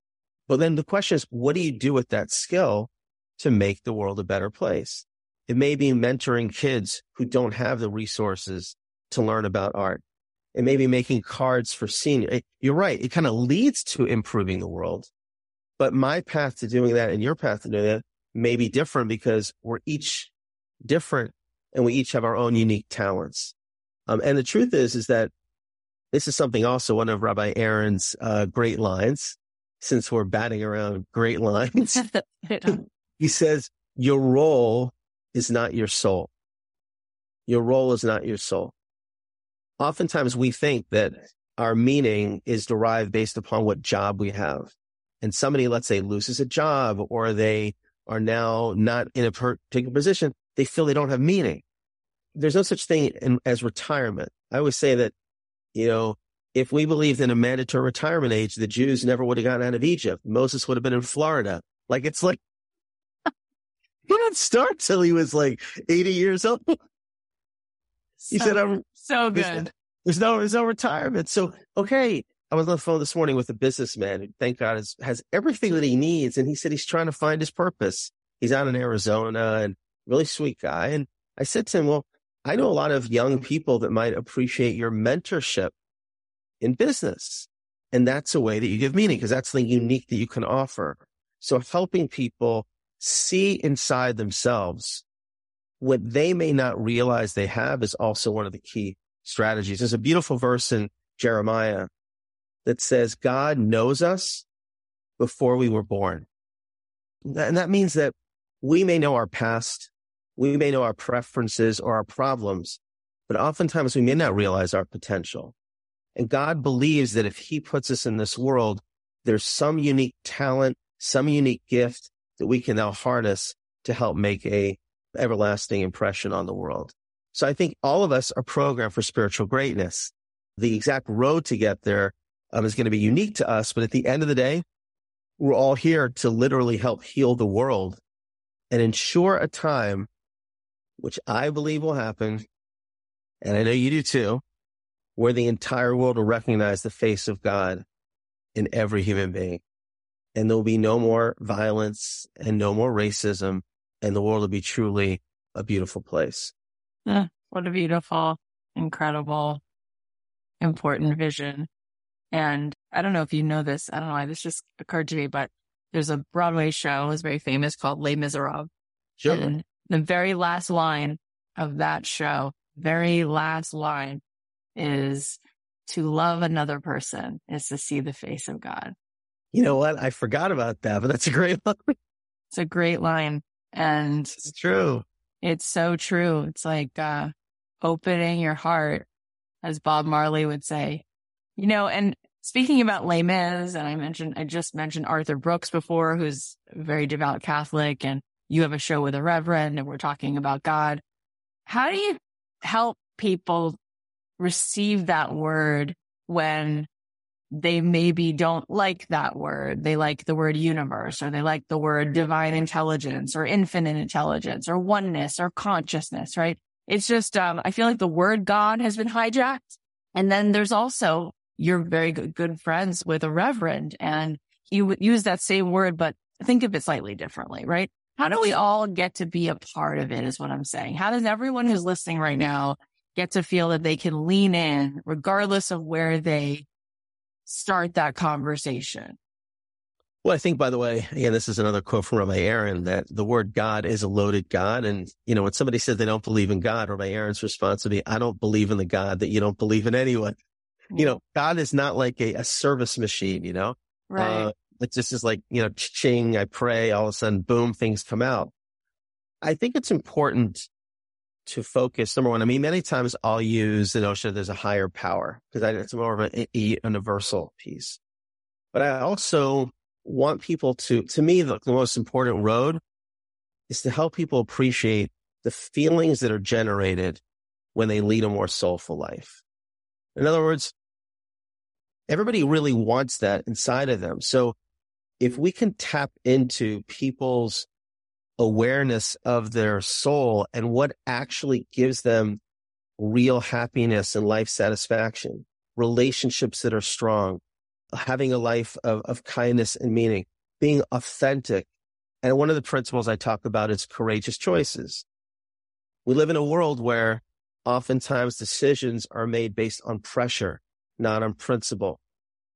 But then the question is, what do you do with that skill to make the world a better place? It may be mentoring kids who don't have the resources to learn about art. It may be making cards for seniors. You're right. It kind of leads to improving the world. But my path to doing that and your path to doing that may be different because we're each different and we each have our own unique talents. Um, and the truth is, is that this is something also one of Rabbi Aaron's uh, great lines, since we're batting around great lines. he says, your role is not your soul. Your role is not your soul. Oftentimes we think that our meaning is derived based upon what job we have and somebody, let's say, loses a job or they are now not in a particular position, they feel they don't have meaning. There's no such thing in, as retirement. I always say that, you know, if we believed in a mandatory retirement age, the Jews never would have gotten out of Egypt. Moses would have been in Florida. Like it's like, he didn't start till he was like 80 years old. He so, said, I'm so good. There's, there's no, there's no retirement. So, okay, I was on the phone this morning with a businessman who, thank God, has, everything that he needs. And he said he's trying to find his purpose. He's out in Arizona and really sweet guy. And I said to him, well, I know a lot of young people that might appreciate your mentorship in business. And that's a way that you give meaning because that's something unique that you can offer. So helping people see inside themselves what they may not realize they have is also one of the key strategies. There's a beautiful verse in Jeremiah that says God knows us before we were born. And that means that we may know our past, we may know our preferences or our problems, but oftentimes we may not realize our potential. And God believes that if he puts us in this world, there's some unique talent, some unique gift that we can now harness to help make a everlasting impression on the world. So I think all of us are programmed for spiritual greatness. The exact road to get there um, is going to be unique to us. But at the end of the day, we're all here to literally help heal the world and ensure a time, which I believe will happen. And I know you do too, where the entire world will recognize the face of God in every human being. And there'll be no more violence and no more racism. And the world will be truly a beautiful place. what a beautiful, incredible, important vision. And I don't know if you know this. I don't know why this just occurred to me, but there's a Broadway show, it's very famous called Les Miserables. Sure. And the very last line of that show, very last line is to love another person is to see the face of God. You know what? I forgot about that, but that's a great line. It's a great line. And it's true. It's so true. It's like, uh, opening your heart, as Bob Marley would say, you know, and speaking about Les Mis, and I mentioned, I just mentioned Arthur Brooks before, who's a very devout Catholic, and you have a show with a reverend, and we're talking about God. How do you help people receive that word when they maybe don't like that word. They like the word universe or they like the word divine intelligence or infinite intelligence or oneness or consciousness, right? It's just, um, I feel like the word God has been hijacked. And then there's also you're very good, good friends with a reverend and you use that same word, but think of it slightly differently, right? How do we all get to be a part of it is what I'm saying. How does everyone who's listening right now get to feel that they can lean in regardless of where they start that conversation? Well, I think, by the way, again, this is another quote from Rabbi Aaron that the word God is a loaded God. And, you know, when somebody said they don't believe in God, Rabbi Aaron's response would be, I don't believe in the God that you don't believe in anyone. You know, God is not like a, a service machine, you know? Right. Uh, it just is like, you know, ching, I pray, all of a sudden, boom, things come out. I think it's important to focus. Number one, I mean, many times I'll use the notion that there's a higher power because it's more of a, a universal piece. But I also want people to, to me, the, the most important road is to help people appreciate the feelings that are generated when they lead a more soulful life. In other words, everybody really wants that inside of them. So if we can tap into people's awareness of their soul and what actually gives them real happiness and life satisfaction, relationships that are strong, having a life of, of kindness and meaning, being authentic. And one of the principles I talk about is courageous choices. We live in a world where oftentimes decisions are made based on pressure, not on principle,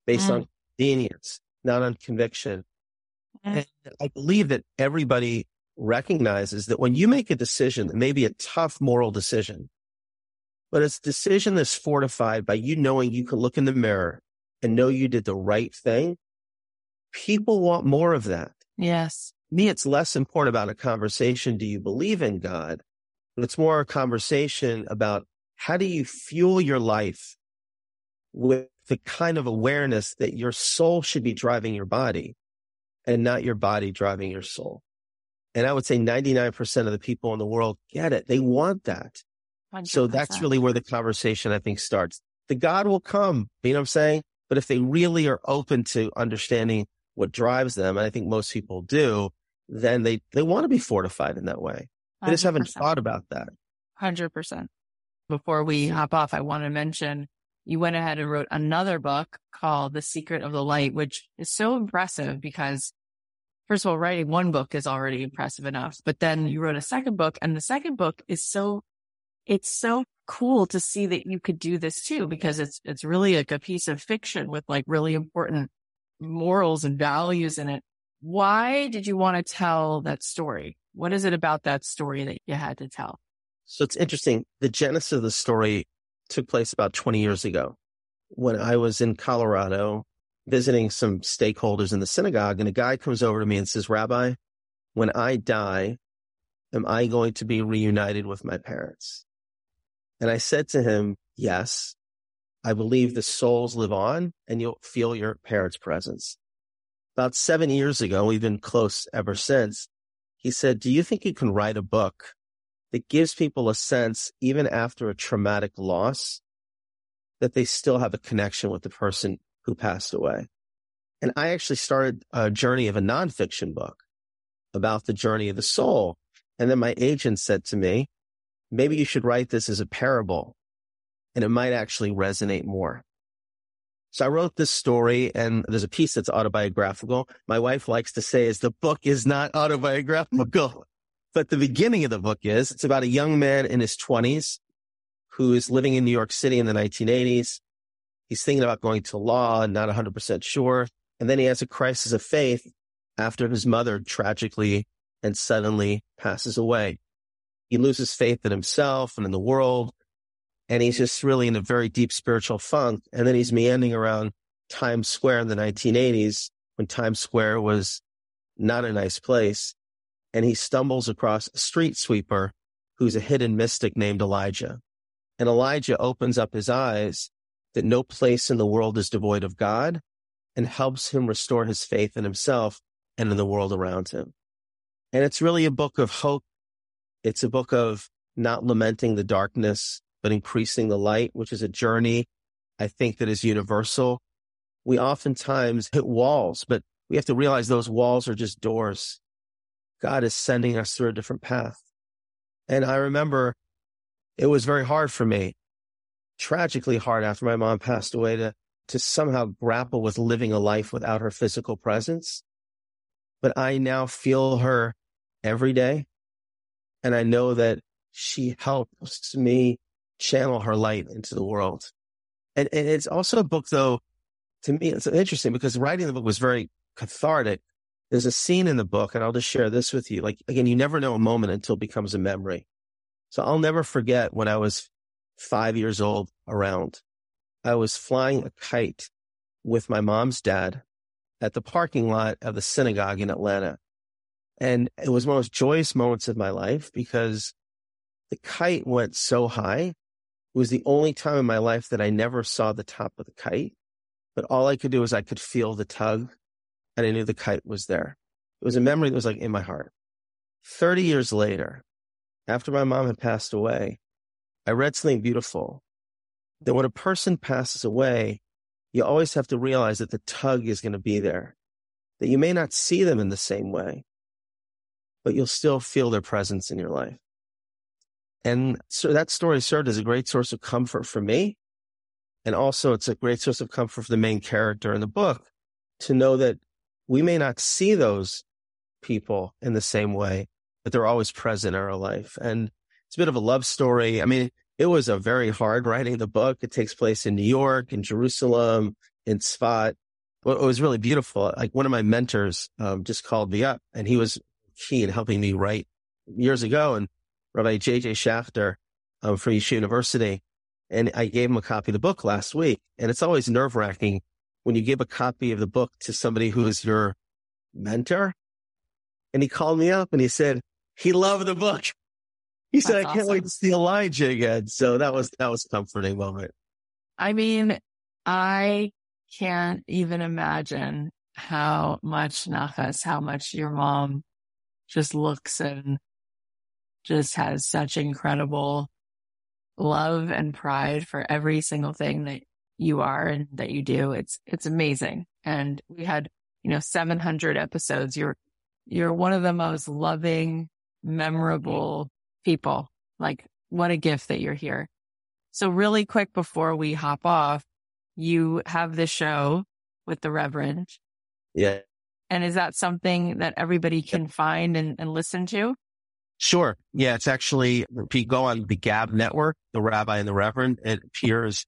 based mm. on convenience, not on conviction. Mm. And I believe that everybody recognizes that when you make a decision that may be a tough moral decision, but it's a decision that's fortified by you knowing you can look in the mirror and know you did the right thing, people want more of that. Yes. Me, it's less important about a conversation. Do you believe in God? But it's more a conversation about how do you fuel your life with the kind of awareness that your soul should be driving your body and not your body driving your soul. And I would say 99% of the people in the world get it. They want that. 100%. So that's really where the conversation, I think, starts. The God will come, you know what I'm saying? But if they really are open to understanding what drives them, and I think most people do, then they, they want to be fortified in that way. They 100%. just haven't thought about that. 100%. Before we hop off, I want to mention you went ahead and wrote another book called The Secret of the Light, which is so impressive because first of all, writing one book is already impressive enough, but then you wrote a second book and the second book is so, it's so cool to see that you could do this too, because it's, it's really like a piece of fiction with like really important morals and values in it. Why did you want to tell that story? What is it about that story that you had to tell? So it's interesting. The genesis of the story took place about 20 years ago when I was in Colorado visiting some stakeholders in the synagogue and a guy comes over to me and says, Rabbi, when I die, am I going to be reunited with my parents? And I said to him, yes, I believe the souls live on and you'll feel your parents' presence. About seven years ago, we've been close ever since. He said, do you think you can write a book that gives people a sense, even after a traumatic loss, that they still have a connection with the person who passed away. And I actually started a journey of a nonfiction book about the journey of the soul. And then my agent said to me, maybe you should write this as a parable and it might actually resonate more. So I wrote this story and there's a piece that's autobiographical. My wife likes to say is the book is not autobiographical, but the beginning of the book is it's about a young man in his twenties who is living in New York City in the 1980s. He's thinking about going to law and not 100% sure. And then he has a crisis of faith after his mother tragically and suddenly passes away. He loses faith in himself and in the world. And he's just really in a very deep spiritual funk. And then he's meandering around Times Square in the 1980s when Times Square was not a nice place. And he stumbles across a street sweeper who's a hidden mystic named Elijah. And Elijah opens up his eyes that no place in the world is devoid of God and helps him restore his faith in himself and in the world around him. And it's really a book of hope. It's a book of not lamenting the darkness, but increasing the light, which is a journey I think that is universal. We oftentimes hit walls, but we have to realize those walls are just doors. God is sending us through a different path. And I remember it was very hard for me tragically hard after my mom passed away to, to somehow grapple with living a life without her physical presence. But I now feel her every day. And I know that she helps me channel her light into the world. And, and it's also a book though, to me, it's interesting because writing the book was very cathartic. There's a scene in the book, and I'll just share this with you. Like, again, you never know a moment until it becomes a memory. So I'll never forget when I was five years old around, I was flying a kite with my mom's dad at the parking lot of the synagogue in Atlanta. And it was one of the most joyous moments of my life because the kite went so high. It was the only time in my life that I never saw the top of the kite, but all I could do was I could feel the tug and I knew the kite was there. It was a memory that was like in my heart. 30 years later, after my mom had passed away, I read something beautiful that when a person passes away, you always have to realize that the tug is going to be there, that you may not see them in the same way, but you'll still feel their presence in your life. And so that story served as a great source of comfort for me. And also it's a great source of comfort for the main character in the book to know that we may not see those people in the same way, but they're always present in our life. And it's a bit of a love story. I mean, it was a very hard writing the book. It takes place in New York, in Jerusalem, in Sfat. It was really beautiful. Like one of my mentors um, just called me up and he was key in helping me write years ago. And Rabbi J.J. Schacter um, from Yeshiva University. And I gave him a copy of the book last week. And it's always nerve wracking when you give a copy of the book to somebody who is your mentor. And he called me up and he said, he loved the book. He That's said, I can't awesome. wait to see Elijah again. So that was, that was comforting moment. I mean, I can't even imagine how much Nachas, how much your mom just looks and just has such incredible love and pride for every single thing that you are and that you do. It's, it's amazing. And we had, you know, 700 episodes. You're, you're one of the most loving, memorable people. Like what a gift that you're here. So really quick before we hop off, you have the show with the Reverend. Yeah. And is that something that everybody can find and, and listen to? Sure. Yeah, it's actually, if you go on the Gab network, the Rabbi and the Reverend, it appears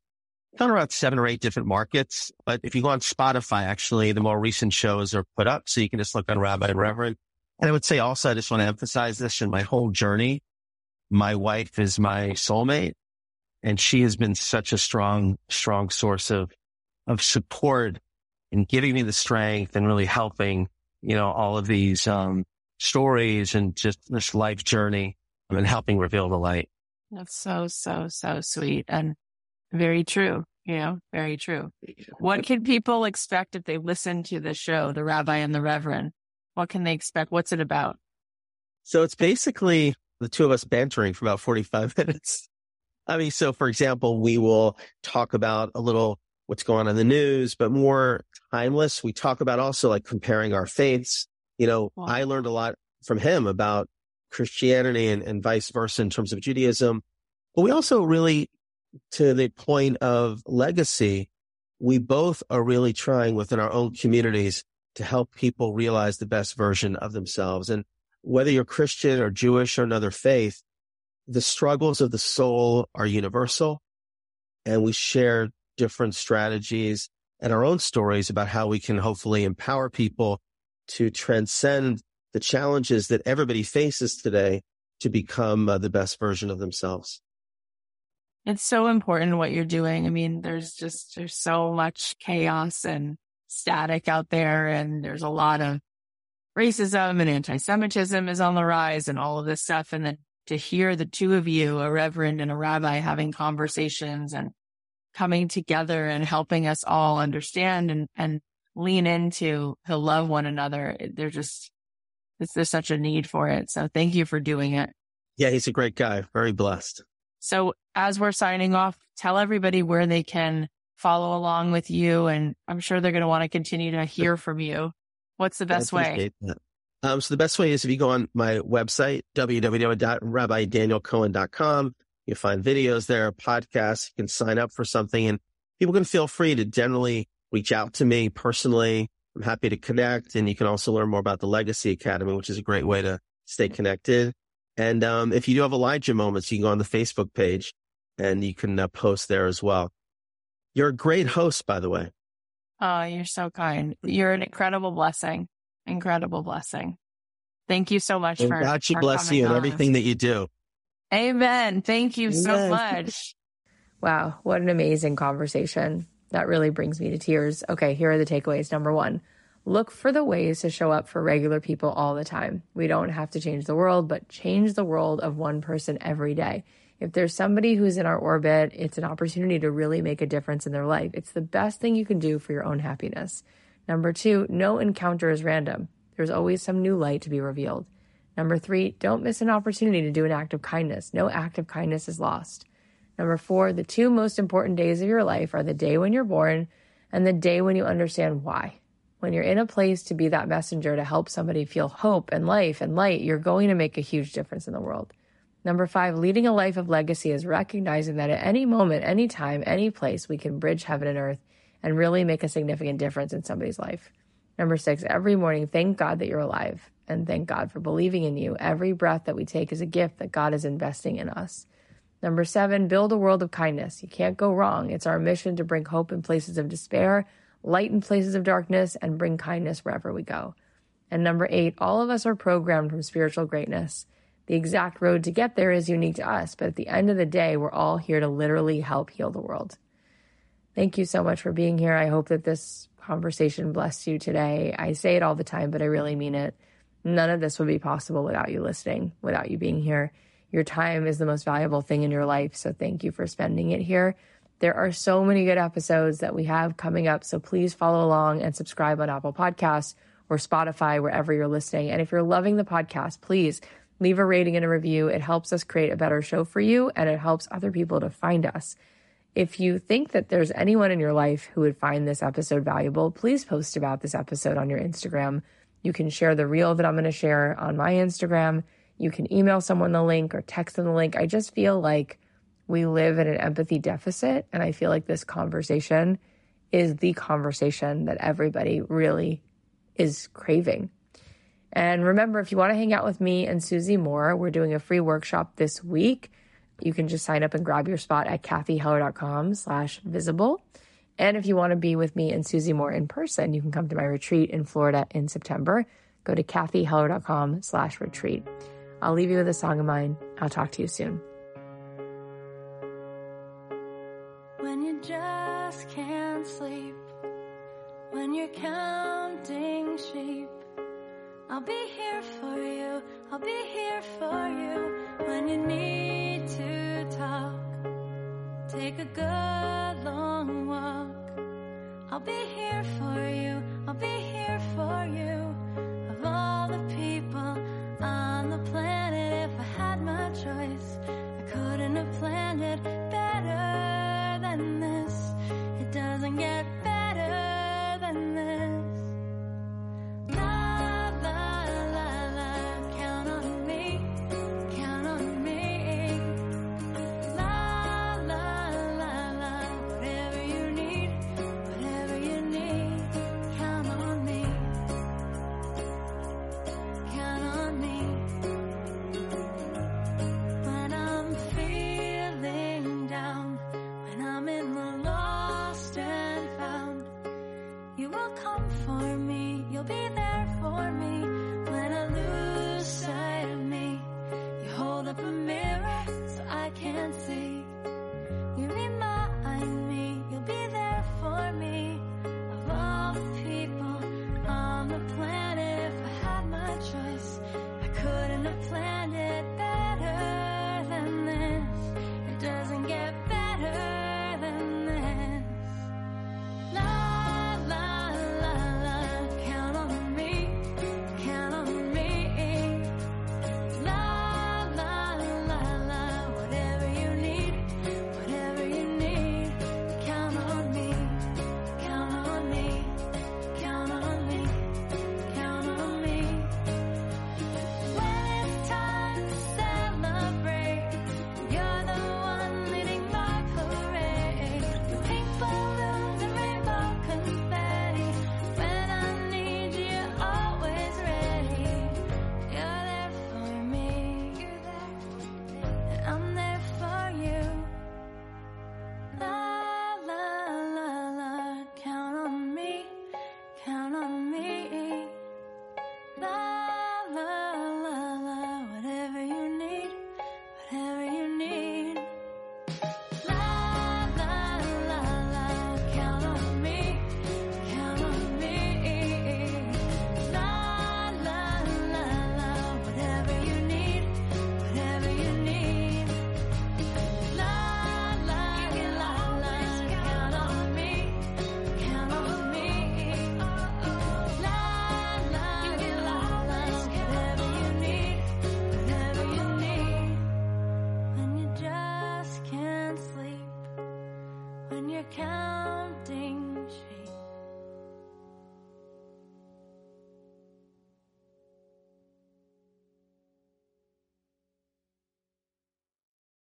on around seven or eight different markets. But if you go on Spotify, actually, the more recent shows are put up. So you can just look on Rabbi and Reverend. And I would say also, I just want to emphasize this in my whole journey. My wife is my soulmate and she has been such a strong, strong source of, of support and giving me the strength and really helping, you know, all of these, um, stories and just this life journey and helping reveal the light. That's so, so, so sweet and very true. You know, very true. What can people expect if they listen to the show, The Rabbi and the Reverend? What can they expect? What's it about? So it's basically the two of us bantering for about 45 minutes. I mean, so for example, we will talk about a little what's going on in the news, but more timeless. We talk about also like comparing our faiths. You know, wow. I learned a lot from him about Christianity and, and vice versa in terms of Judaism. But we also really, to the point of legacy, we both are really trying within our own communities to help people realize the best version of themselves. And whether you're Christian or Jewish or another faith, the struggles of the soul are universal and we share different strategies and our own stories about how we can hopefully empower people to transcend the challenges that everybody faces today to become uh, the best version of themselves. It's so important what you're doing. I mean, there's just, there's so much chaos and static out there and there's a lot of racism and anti-Semitism is on the rise and all of this stuff. And then to hear the two of you, a reverend and a rabbi having conversations and coming together and helping us all understand and, and lean into to love one another. They're just, there's such a need for it. So thank you for doing it. Yeah, he's a great guy. Very blessed. So as we're signing off, tell everybody where they can follow along with you. And I'm sure they're going to want to continue to hear from you. What's the best way? Um, so the best way is if you go on my website, www.rabbidanielcohen.com, you find videos there, podcasts, you can sign up for something and people can feel free to generally reach out to me personally. I'm happy to connect. And you can also learn more about the Legacy Academy, which is a great way to stay connected. And um, if you do have Elijah moments, you can go on the Facebook page and you can uh, post there as well. You're a great host, by the way. Oh, you're so kind. You're an incredible blessing. Incredible blessing. Thank you so much and for God should bless you and everything that you do. Amen. Thank you so much. Wow, what an amazing conversation. That really brings me to tears. Okay, here are the takeaways. Number one, look for the ways to show up for regular people all the time. We don't have to change the world, but change the world of one person every day. If there's somebody who's in our orbit, it's an opportunity to really make a difference in their life. It's the best thing you can do for your own happiness. Number two, no encounter is random. There's always some new light to be revealed. Number three, don't miss an opportunity to do an act of kindness. No act of kindness is lost. Number four, the two most important days of your life are the day when you're born and the day when you understand why. When you're in a place to be that messenger to help somebody feel hope and life and light, you're going to make a huge difference in the world. Number five, leading a life of legacy is recognizing that at any moment, any time, any place, we can bridge heaven and earth and really make a significant difference in somebody's life. Number six, every morning, thank God that you're alive and thank God for believing in you. Every breath that we take is a gift that God is investing in us. Number seven, build a world of kindness. You can't go wrong. It's our mission to bring hope in places of despair, light in places of darkness, and bring kindness wherever we go. And number eight, all of us are programmed from spiritual greatness. The exact road to get there is unique to us, but at the end of the day, we're all here to literally help heal the world. Thank you so much for being here. I hope that this conversation blessed you today. I say it all the time, but I really mean it. None of this would be possible without you listening, without you being here. Your time is the most valuable thing in your life. So thank you for spending it here. There are so many good episodes that we have coming up. So please follow along and subscribe on Apple Podcasts or Spotify, wherever you're listening. And if you're loving the podcast, please leave a rating and a review. It helps us create a better show for you and it helps other people to find us. If you think that there's anyone in your life who would find this episode valuable, please post about this episode on your Instagram. You can share the reel that I'm going to share on my Instagram. You can email someone the link or text them the link. I just feel like we live in an empathy deficit. And I feel like this conversation is the conversation that everybody really is craving. And remember, if you want to hang out with me and Susie Moore, we're doing a free workshop this week. You can just sign up and grab your spot at cathyheller.com slash visible. And if you want to be with me and Susie Moore in person, you can come to my retreat in Florida in September. Go to cathyheller.com slash retreat. I'll leave you with a song of mine. I'll talk to you soon.